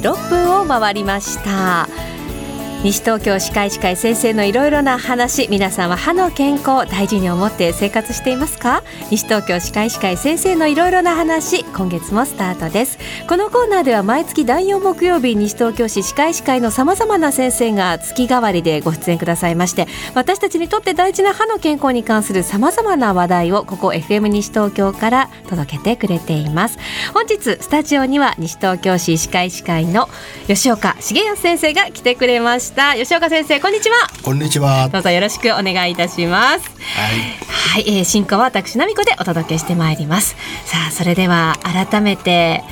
6分を回りました。西東京歯科医師会先生のいろいろな話皆さんは歯の健康大事に思って生活していますか？西東京歯科医師会先生のいろいろな話今月もスタートです。このコーナーでは毎月第4木曜日西東京市歯科医師会のさまざまな先生が月替わりでご出演くださいまして私たちにとって大事な歯の健康に関するさまざまな話題をここ FM 西東京から届けてくれています。本日スタジオには西東京市歯科医師会の吉岡茂康先生が来てくれました。した。吉岡先生こんにちは。こんにちは。どうぞよろしくお願いいたします。はい、はい、えー、進行は私奈美子でお届けしてまいります。さあそれでは改めて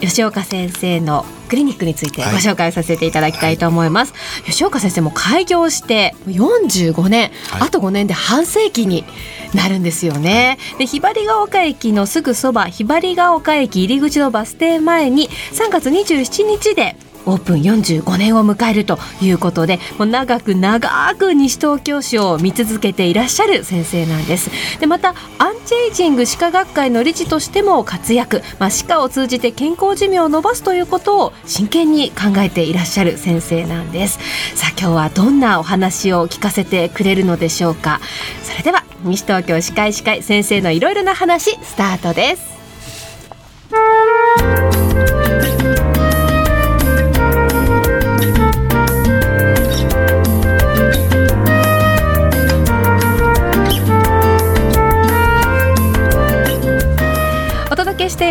吉岡先生のクリニックについてご紹介させていただきたいと思います、はい、吉岡先生も開業して45年、はい、あと5年で半世紀になるんですよね、はい、でひばりが丘駅のすぐそばひばりが丘駅入り口のバス停前に3月27日でオープン45年を迎えるということでもう長く長く西東京市を見続けていらっしゃる先生なんです。でまたアンチエイジング歯科学会の理事としても活躍、まあ、歯科を通じて健康寿命を伸ばすということを真剣に考えていらっしゃる先生なんです。さあ今日はどんなお話を聞かせてくれるのでしょうか。それでは西東京歯科医師会先生のいろいろな話スタートです。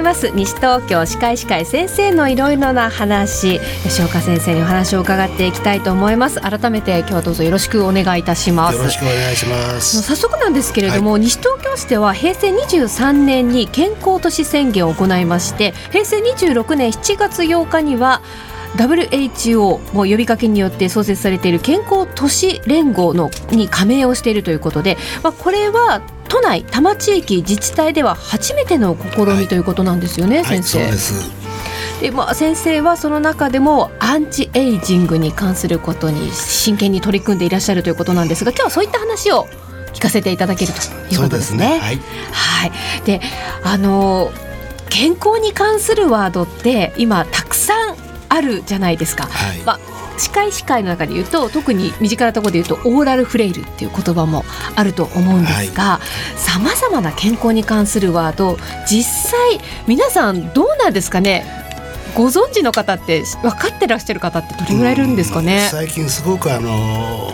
ます。西東京歯科医師会先生のいろいろな話吉岡先生にお話を伺っていきたいと思います。改めて今日はどうぞよろしくお願いいたします。よろしくお願いします。早速なんですけれども、はい、西東京市では平成23年に健康都市宣言を行いまして平成26年7月8日には WHO も呼びかけによって創設されている健康都市連合のに加盟をしているということで、まあ、これは都内多摩地域自治体では初めての試みということなんですよね、はい、先生。はい、でまあ、先生はその中でもアンチエイジングに関することに真剣に取り組んでいらっしゃるということなんですが今日はそういった話を聞かせていただけるということですね。すねはい、はい、であの健康に関するワードって今たくさんあるじゃないですか。はい、まあ歯科医師会の中で言うと特に身近なところで言うとオーラルフレイルっていう言葉もあると思うんですがさまざまな健康に関するワード実際皆さんどうなんですかね？ご存知の方って分かってらっしゃる方ってどれぐらいいるんですかね？最近すごくあの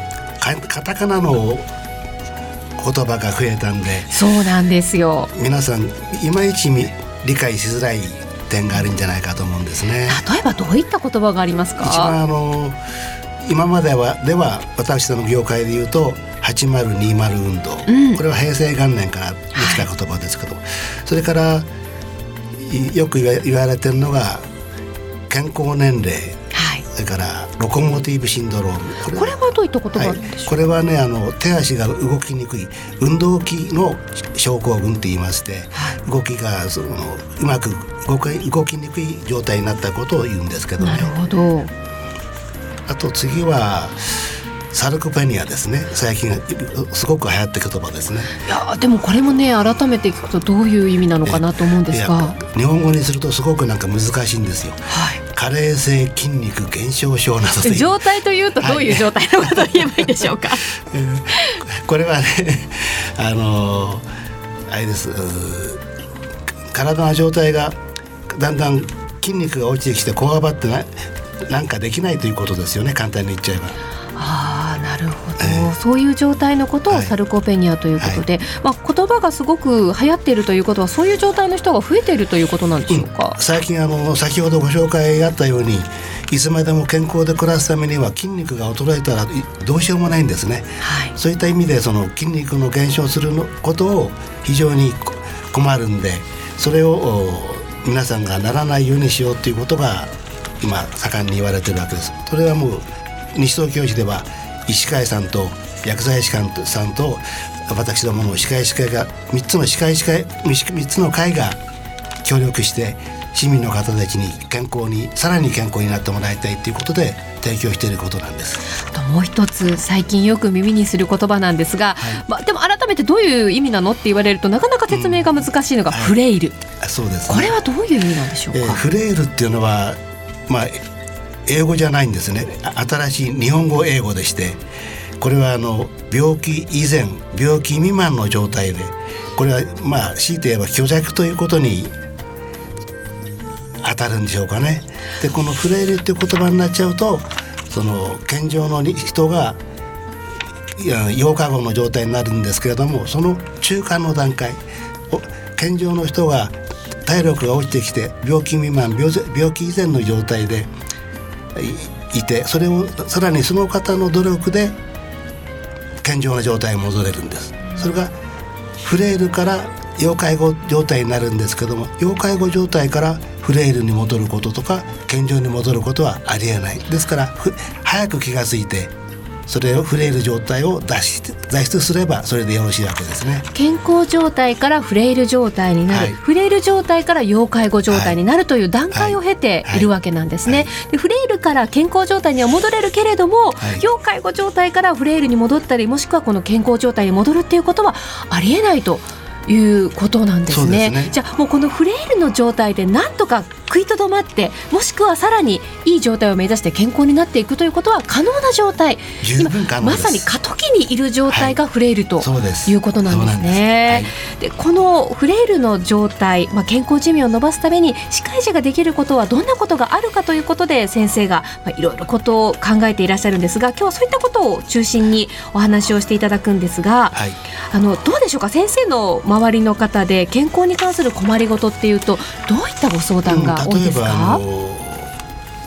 カタカナの言葉が増えたんでそうなんですよ。皆さんいまいち理解しづらい点があるんじゃないかと思うんですね。例えばどういった言葉がありますか？一番あの今まではでは私ども業界で言うと8020運動、うん、これは平成元年からできた言葉ですけど、はい、それからよく言われてるのが健康年齢、はい、それからロコモティブシンドローム。これはどういった言葉ですか、はい、これはねあの手足が動きにくい運動器の症候群と言いまして、はい、動きがそのうまく動き動きにくい状態になったことを言うんですけどね。なるほど。あと次はサルコペニアですね。最近すごく流行って言葉ですね。いやでもこれもね改めて聞くとどういう意味なのかなと思うんですが。日本語にするとすごくなんか難しいんですよ。はい加齢性筋肉減少症など状態というとどういう状態のことを言えばいいでしょうか、これはねあのあれです。体の状態がだんだん筋肉が落ちてきてこわばってななんかできないということですよね。簡単に言っちゃえば。あそういう状態のことをサルコペニアということで、はい、まあ、言葉がすごく流行っているということはそういう状態の人が増えているということなんでしょうか、うん、最近あの先ほどご紹介があったようにいつまでも健康で暮らすためには筋肉が衰えたらどうしようもないんですね、はい、そういった意味でその筋肉の減少することを非常に困るんでそれを皆さんがならないようにしようということが今盛んに言われてるわけです。それはもう西東京市では医師会さんと薬剤師官さんと私どもの歯科医師会が3つの歯科医師会3つの会が協力して市民の方たちに健康にさらに健康になってもらいたいということで提供していることなんです。ともう一つ最近よく耳にする言葉なんですが、はい、まあ、でも改めてどういう意味なのって言われるとなかなか説明が難しいのがフレイル、うんはい、そうです、ね、これはどういう意味なんでしょうか、えー、フレイルっていうのはまあ英語じゃないんですね新しい日本語英語でしてこれはあの病気以前病気未満の状態でこれはまあ強いて言えば虚弱ということに当たるんでしょうかね。でこのフレイルっていう言葉になっちゃうとその健常の人が8日後の状態になるんですけれどもその中間の段階健常の人が体力が落ちてきて病気未満病気以前の状態でいてそれをさらにその方の努力で健常な状態に戻れるんです。それがフレイルから要介護状態になるんですけども要介護状態からフレイルに戻ることとか健常に戻ることはありえない。ですから早く気が付いてそれをフレイル状態を脱出脱出すればそれでよろしいわけですね。健康状態からフレイル状態になる、はい、フレイル状態から要介護状態になるという段階を経てい。るわけなんですね、はい。はい、でフレイルから健康状態には戻れるけれども、要介護状態からフレイルに戻ったりもしくはこの健康状態に戻るっていうことはありえないということなんですね。すね。じゃあもうこのフレイルの状態でなんとか食いとどまってもしくはさらにいい状態を目指して健康になっていくということは可能な状態。今まさに過渡期にいる状態がフレイルということなんですね。で、このフレイルの状態、まあ、健康寿命を伸ばすために司会者ができることはどんなことがあるかということで先生が、まあ、いろいろことを考えていらっしゃるんですが今日はそういったことを中心にお話をしていただくんですが、はい、あのどうでしょうか？先生の周りの方で健康に関する困りごとっていうとどういったご相談が？例えばあの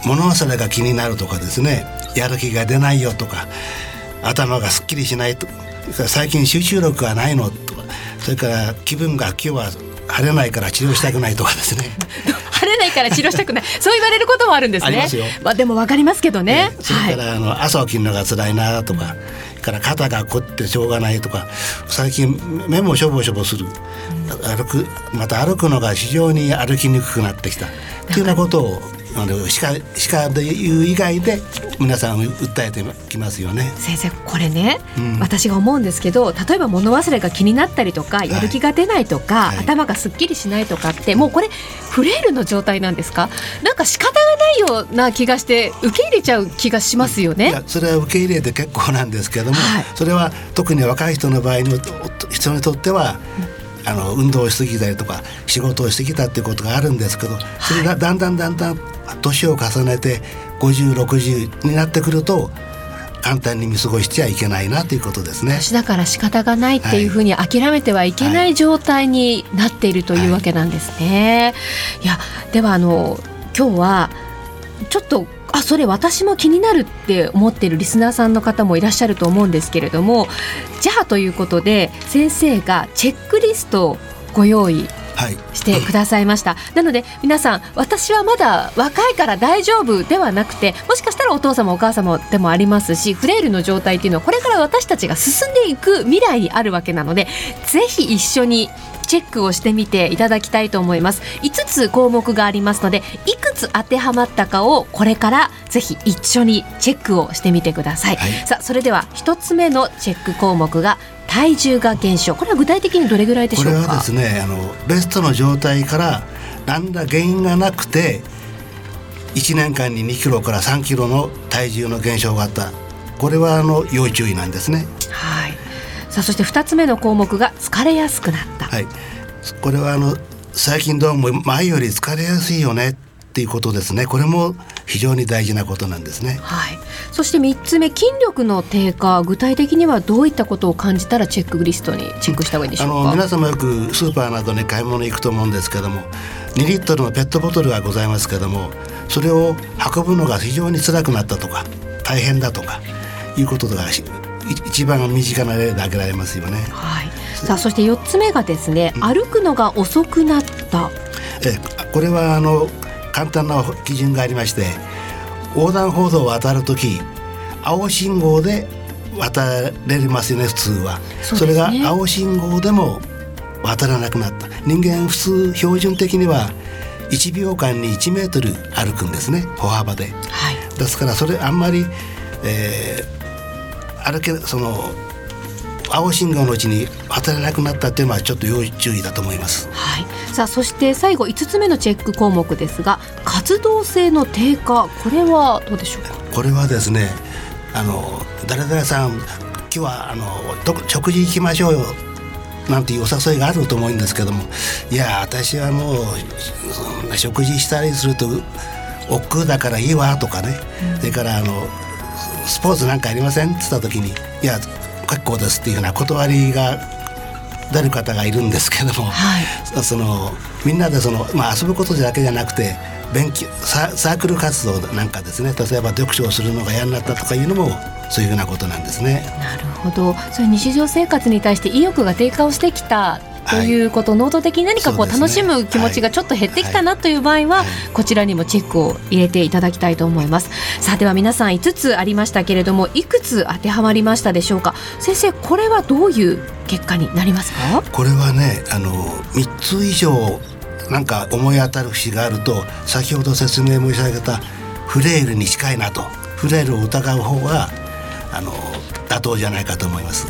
物忘れが気になるとかですねやる気が出ないよとか頭がすっきりしないと最近集中力がないのとかそれから気分が今日は晴れないから治療したくないとかですね。晴れないから治療したくない。そう言われることもあるんですね。まあでもわかりますけどね、ね、それから、はい、あの朝起きるのが辛いなとかから肩が凝ってしょうがないとか最近目もしょぼしょぼする、歩くまた歩くのが非常に歩きにくくなってきた。っていうようなことをあの歯科歯科でいう以外で皆さん訴えてきますよね。先生これね、うん、私が思うんですけど例えば物忘れが気になったりとかやる気が出ないとか、はい、頭がすっきりしないとかってもうこれフレイルの状態なんですか？なんか仕方がないような気がして受け入れちゃう気がしますよね。それは受け入れて結構なんですけども、はい、それは特に若い人の場合の人にとっては、うんあの運動しすぎたりとか仕事をしてきたっていうことがあるんですけどそれがだんだんだんだん年を重ねて5060になってくると簡単に見過ごしちゃいけないなということですね。年だから仕方がないっていうふうに諦めてはいけない状態になっているというわけなんですね。はい、いやではあの今日はちょっとあそれ私も気になるって思ってるリスナーさんの方もいらっしゃると思うんですけれどもじゃあということで先生がチェックリストをご用意してくださいました、はい、なので皆さん私はまだ若いから大丈夫ではなくてもしかしたらお父様お母様でもありますしフレイルの状態っていうのはこれから私たちが進んでいく未来にあるわけなのでぜひ一緒にチェックをしてみていただきたいと思います。5つ項目がありますのでいくつ当てはまったかをこれからぜひ一緒にチェックをしてみてください、はい、さあそれでは1つ目のチェック項目が体重が減少。これは具体的にどれぐらいでしょうか？これはですねあのベストの状態から何ら原因がなくて1年間に2キロから3キロの体重の減少があった。これはあの要注意なんですね。はい。さあそして2つ目の項目が疲れやすくなった。はい、これはあの最近どうも前より疲れやすいよねっていうことですね。これも非常に大事なことなんですね。はい。そして3つ目筋力の低下具体的にはどういったことを感じたらチェックリストにチェックした方がいいでしょうか？あの皆様よくスーパーなどに買い物に行くと思うんですけども2リットルのペットボトルがございますけどもそれを運ぶのが非常に辛くなったとか大変だとかいうことが一番身近な例で挙げられますよね。はい。さあそして4つ目がですね、うん、歩くのが遅くなった。えこれはあの簡単な基準がありまして横断歩道を渡る時青信号で渡れますよね普通は。そ、ね,、れが青信号でも渡らなくなった。人間普通標準的には1秒間に1メートル歩くんですね歩幅で、はい、ですからそれあんまり、えー、歩けその青信号のうちに働かなくなったっていうのはちょっと要注意だと思います。はい。さあそして最後5つ目のチェック項目ですが活動性の低下これはどうでしょうか？これはですねあの誰々さん今日はあの食事行きましょうよなんていうお誘いがあると思うんですけどもいや私はもう食事したりすると億劫だからいいわとかね、うん、それからあのスポーツなんかありません？って言った時にいや結構ですっていうような断りが出る方がいるんですけども、はい、そのみんなでその、まあ、遊ぶことだけじゃなくて勉強サークル活動なんかですね例えば読書をするのが嫌になったとかいうのもそういうふうなことなんですね。なるほどそういう日常生活に対して意欲が低下をしてきたということ、はい、能動的に何かこう楽しむ気持ちがちょっと減ってきたなという場合は、こちらにもチェックを入れていただきたいと思います。さあでは皆さん5つありましたけれどもいくつ当てはまりましたでしょうか？先生これはどういう結果になりますか？これはねあの3つ以上なんか思い当たる節があると先ほど説明申し上げたフレイルに近いなと。フレイルを疑う方があの妥当じゃないかと思います。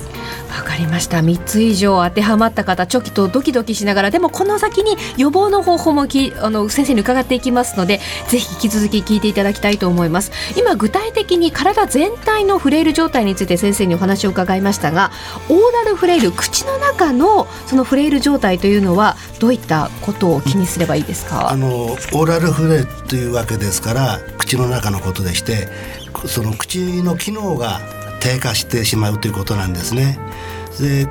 わかりました。3つ以上当てはまった方ちょっとドキドキしながらでもこの先に予防の方法もきあの先生に伺っていきますのでぜひ引き続き聞いていただきたいと思います。今具体的に体全体のフレイル状態について先生にお話を伺いましたがオーラルフレイル口の中のそのフレイル状態というのはどういったことを気にすればいいですか？あのオーラルフレイルというわけですから口の中のことでしてその口の機能が低下してしまうということなんですね。で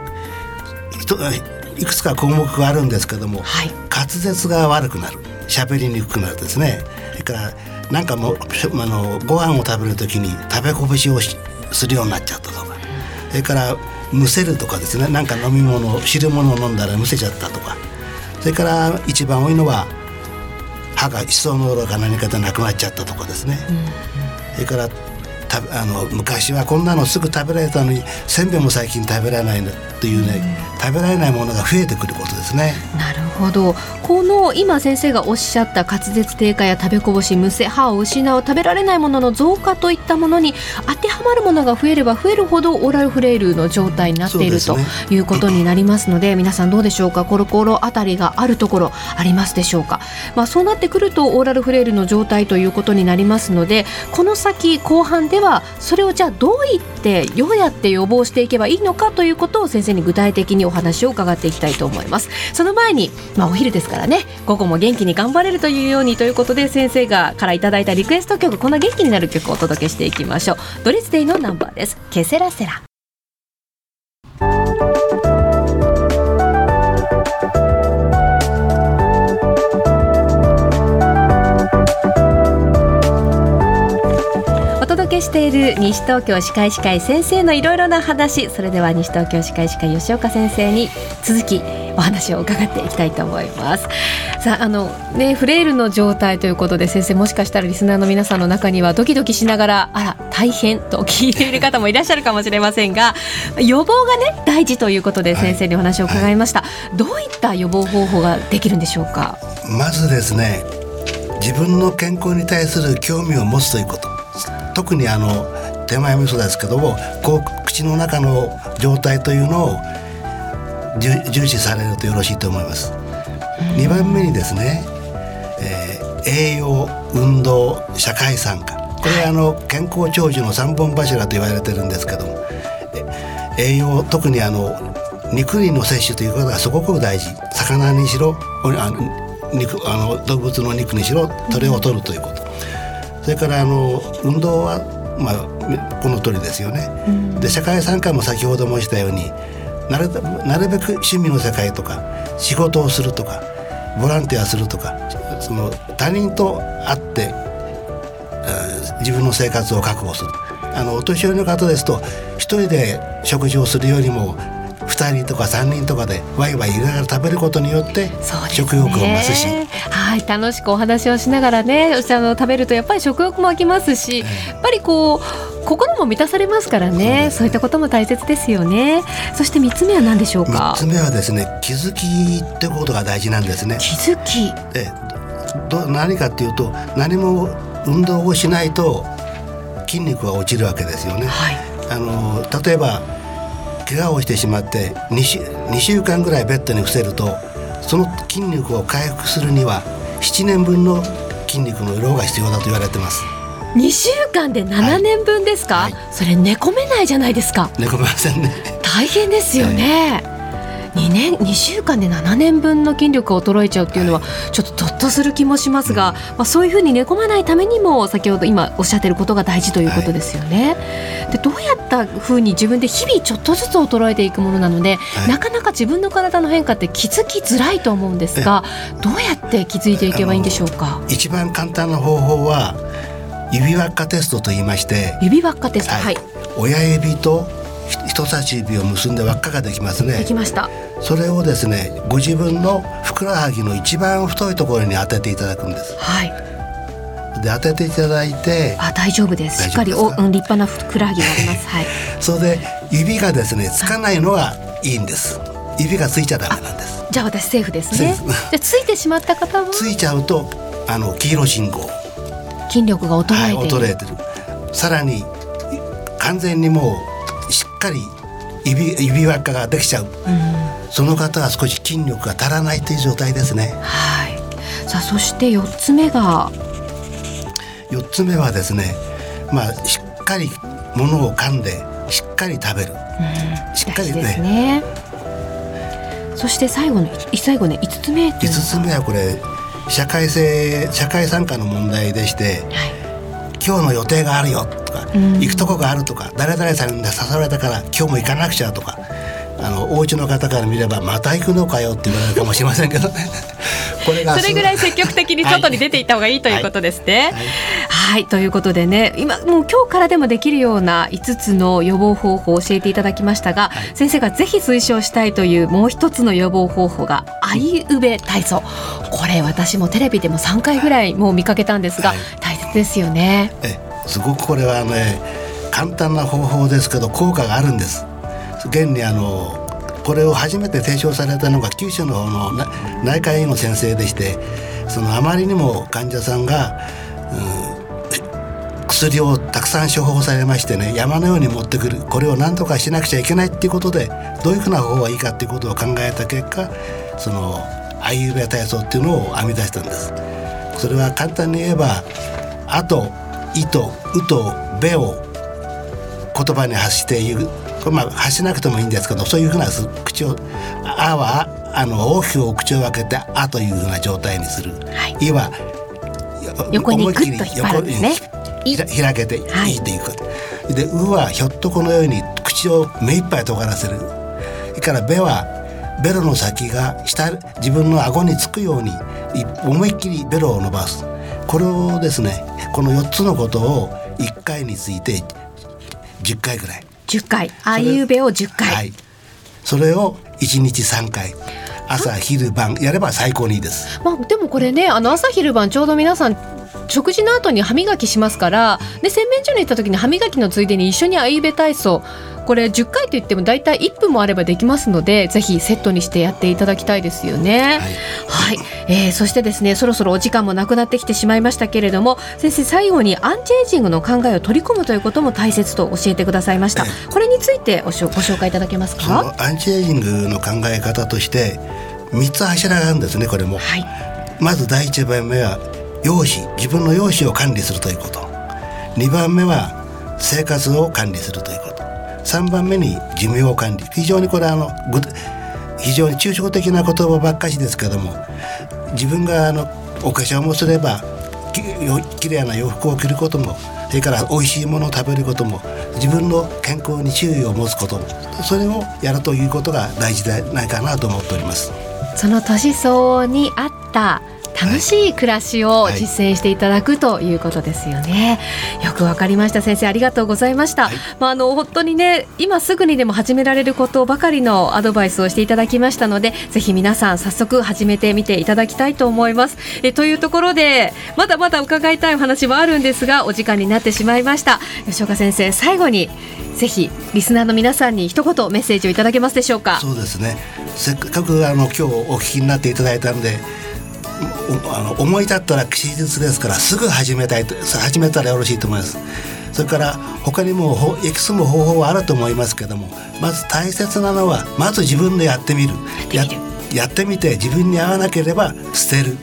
いくつか項目があるんですけども、はい、滑舌が悪くなる。喋りにくくなるですね。それからなんかもあのご飯を食べる時に食べこぼしをするようになっちゃったとか。それからむせるとかですね。なんか飲み物汁物を飲んだらむせちゃったとか。それから一番多いのは歯が歯槽のろか何かでなくなっちゃったとかですね、うん、それからあの昔はこんなのすぐ食べられたのにせんべいも最近食べられないっていうね、食べられないものが増えてくることですね。なるほど。この今先生がおっしゃった滑舌低下や食べこぼしむせ歯を失う食べられないものの増加といったものに当てはまるものが増えれば増えるほどオーラルフレイルの状態になっている、ね、ということになりますので皆さんどうでしょうか？コロコロあたりがあるところありますでしょうか、まあ、そうなってくるとオーラルフレイルの状態ということになりますのでこの先後半ではそれをじゃあどういってどうやって予防していけばいいのかということを先生に具体的にお話を伺っていきたいと思います。その前にまあお昼ですからね午後も元気に頑張れるというようにということで先生がからいただいたリクエスト曲こんな元気になる曲をお届けしていきましょう。ドリスデイのナンバーです。ケセラセラ。けしている西東京歯科医師会先生のいろいろな話。それでは西東京歯科医師会吉岡先生に続きお話を伺っていきたいと思います。さああのねフレイルの状態ということで先生もしかしたらリスナーの皆さんの中にはドキドキしながらあら大変と聞いている方もいらっしゃるかもしれませんが予防がね大事ということで先生にお話を伺いました、はい。はい、どういった予防方法ができるんでしょうかまずですね自分の健康に対する興味を持つということ特にあの手前味噌ですけどもこう口の中の状態というのを重視されるとよろしいと思います。2番目にですね、えー、栄養運動社会参加。これはあの健康長寿の三本柱と言われてるんですけども栄養特にあの肉類の摂取ということがすごく大事。魚にしろあの肉あの動物の肉にしろそれを取るということ。それからあの運動は、まあ、この通りですよね。うん、で社会参加も先ほど申したようになるなるべく趣味の世界とか仕事をするとかボランティアするとかその他人と会って自分の生活を確保するあのお年寄りの方ですと一人で食事をするよりも2人とか3人とかでワイワイ言いながら食べることによって食欲を増すし、ね、はい楽しくお話をしながらねあの食べるとやっぱり食欲も湧きますし、えー、やっぱりこう心も満たされますからねそういったことも大切ですよね。そして三つ目は何でしょうか？三つ目はですね気づきってことが大事なんですね。気づき。えど何かっていうと何も運動をしないと筋肉が落ちるわけですよね、はい、あの例えば怪我をしてしまって 2, 週2週間ぐらいベッドに伏せるとその筋肉を回復するには7年分の筋肉の量が必要だと言われてます。2週間で7年分ですか、はい。はい、それ寝込めないじゃないですか。寝込めませんね。大変ですよね、はい2年2週間で7年分の筋力が衰えちゃうっていうのはちょっとゾッとする気もしますが、まあ、そういうふうに寝込まないためにも先ほど今おっしゃってることが大事ということですよね。はい、でどうやったふうに自分で日々ちょっとずつ衰えていくものなので、はい、なかなか自分の体の変化って気づきづらいと思うんですがどうやって気づいていけばいいんでしょうか？一番簡単な方法は指輪っかテストと言いまして指輪っかテスト、はい、はい、親指と人差し指を結んで輪っかができますね。できました。それをですねご自分のふくらはぎの一番太いところに当てていただくんです。はい。で当てていただいてあ大丈夫です。しっかりお、うん、立派なふくらはぎがあります。はい。それで指がですねつかないのがいいんです。指がついちゃダメなんです。じゃあ私セーフですね。でついてしまった方は？ついちゃうとあの黄色信号。筋力が衰えてはい、衰えてる。さらに完全にもうかり指指輪っかができちゃう、うん、その方は少し筋力が足らないという状態ですね。はい。さあそして四つ目が四つ目はですね、まあしっかりものを噛んでしっかり食べる。うん、しっかりね。ねそして最後の最後ね五つ目五つ目はこれ社会性社会参加の問題でして、はい今日の予定があるよとか、うん、行くとこがあるとか誰々さんに誘われたから今日も行かなくちゃとかあのお家の方から見ればまた行くのかよって言われるかもしれませんけどね。これがそれぐらい積極的に外に出ていった方がいいということですね。はい、はい。はい、ということでね今もう今日からでもできるような5つの予防方法を教えていただきましたが、はい、先生がぜひ推奨したいというもう一つの予防方法があいうべ体操。これ私もテレビでも3回ぐらいもう見かけたんですが、はい、大切ですよね。えすごくこれはね簡単な方法ですけど効果があるんです。現にあのこれを初めて提唱されたのが九州の方の内科医の先生でしてそのあまりにも患者さんが、うん、薬をたくさん処方されましてね山のように持ってくるこれを何とかしなくちゃいけないっていうことでどういうふうな方法がいいかっていうことを考えた結果そのアイユベ体操っていうのを編み出したんです。それは簡単に言えば「あ」と「い」と「う」と「べ」を言葉に発して言う。これまあ発しなくてもいいんですけどそういうふうな口を「あ」はあの大きく口を開けて「あ」というふうな状態にする「はい、い」は横にグッと引っ張るんですね。開けて「い。い」ということ、で「う」はひょっとこのように口を目いっぱい尖らせる。それから「べ」はベロの先が下自分の顎につくように思いっきりベロを伸ばすこれをですねこの4つのことを1回について10回ぐらい。10回。あいうべを10回、はい、それを1日3回。朝昼晩。やれば最高にいいです。まあでもこれねあの朝昼晩ちょうど皆さん食事の後に歯磨きしますからで洗面所に行った時に歯磨きのついでに一緒にあいうべ体操これ10回といっても大体1分もあればできますのでぜひセットにしてやっていただきたいですよね。はい、はい、えー、そしてですねそろそろお時間もなくなってきてしまいましたけれども先生最後にアンチエイジングの考えを取り込むということも大切と教えてくださいました。これについてご紹介いただけますか？アンチエイジングの考え方として3つ柱があるんですねこれも。はい、まず第1番目は容姿自分の容姿を管理するということ。2番目は生活を管理するということ。3番目に寿命管理。非常にこれあの非常に抽象的な言葉ばっかしですけども自分があのお化粧もすればききれいな洋服を着ることもそれから美味しいものを食べることも自分の健康に注意を持つこともそれをやるということが大事でないかなと思っております。その年相応に合った楽しい暮らしを実践していただくということですよね。よくわかりました先生ありがとうございました。はい、まああの本当にね今すぐにでも始められることばかりのアドバイスをしていただきましたのでぜひ皆さん早速始めてみていただきたいと思います。えというところでまだまだ伺いたいお話もあるんですがお時間になってしまいました。吉岡先生最後にぜひリスナーの皆さんに一言メッセージをいただけますでしょうか？そうですね。せっかくあの今日お聞きになっていただいたんで。あの思い立ったら吉日ですからすぐ始めたいと始めたらよろしいと思います。それから他にもいくつも方法はあると思いますけどもまず大切なのはまず自分でやってみる。ややってみて自分に合わなければ捨てる、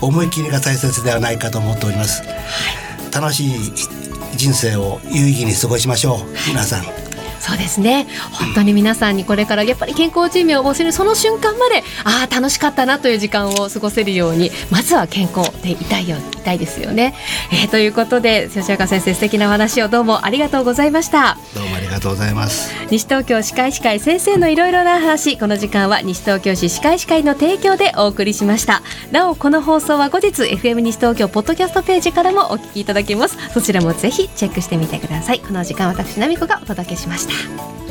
うん、思い切りが大切ではないかと思っております、はい、楽しい人生を有意義に過ごしましょう。皆さんそうですね。本当に皆さんにこれからやっぱり健康寿命を忘れるその瞬間までああ楽しかったなという時間を過ごせるようにまずは健康でいたいよいたいですよね、えー、ということで吉岡先生素敵な話をどうもありがとうございました。どうもありがとうございます。西東京歯科医師会先生のいろいろな話。この時間は西東京市歯科医師会の提供でお送りしました。なおこの放送は後日 FM 西東京ポッドキャストページからもお聞きいただけますそちらもぜひチェックしてみてくださいこの時間私奈美子がお届けしました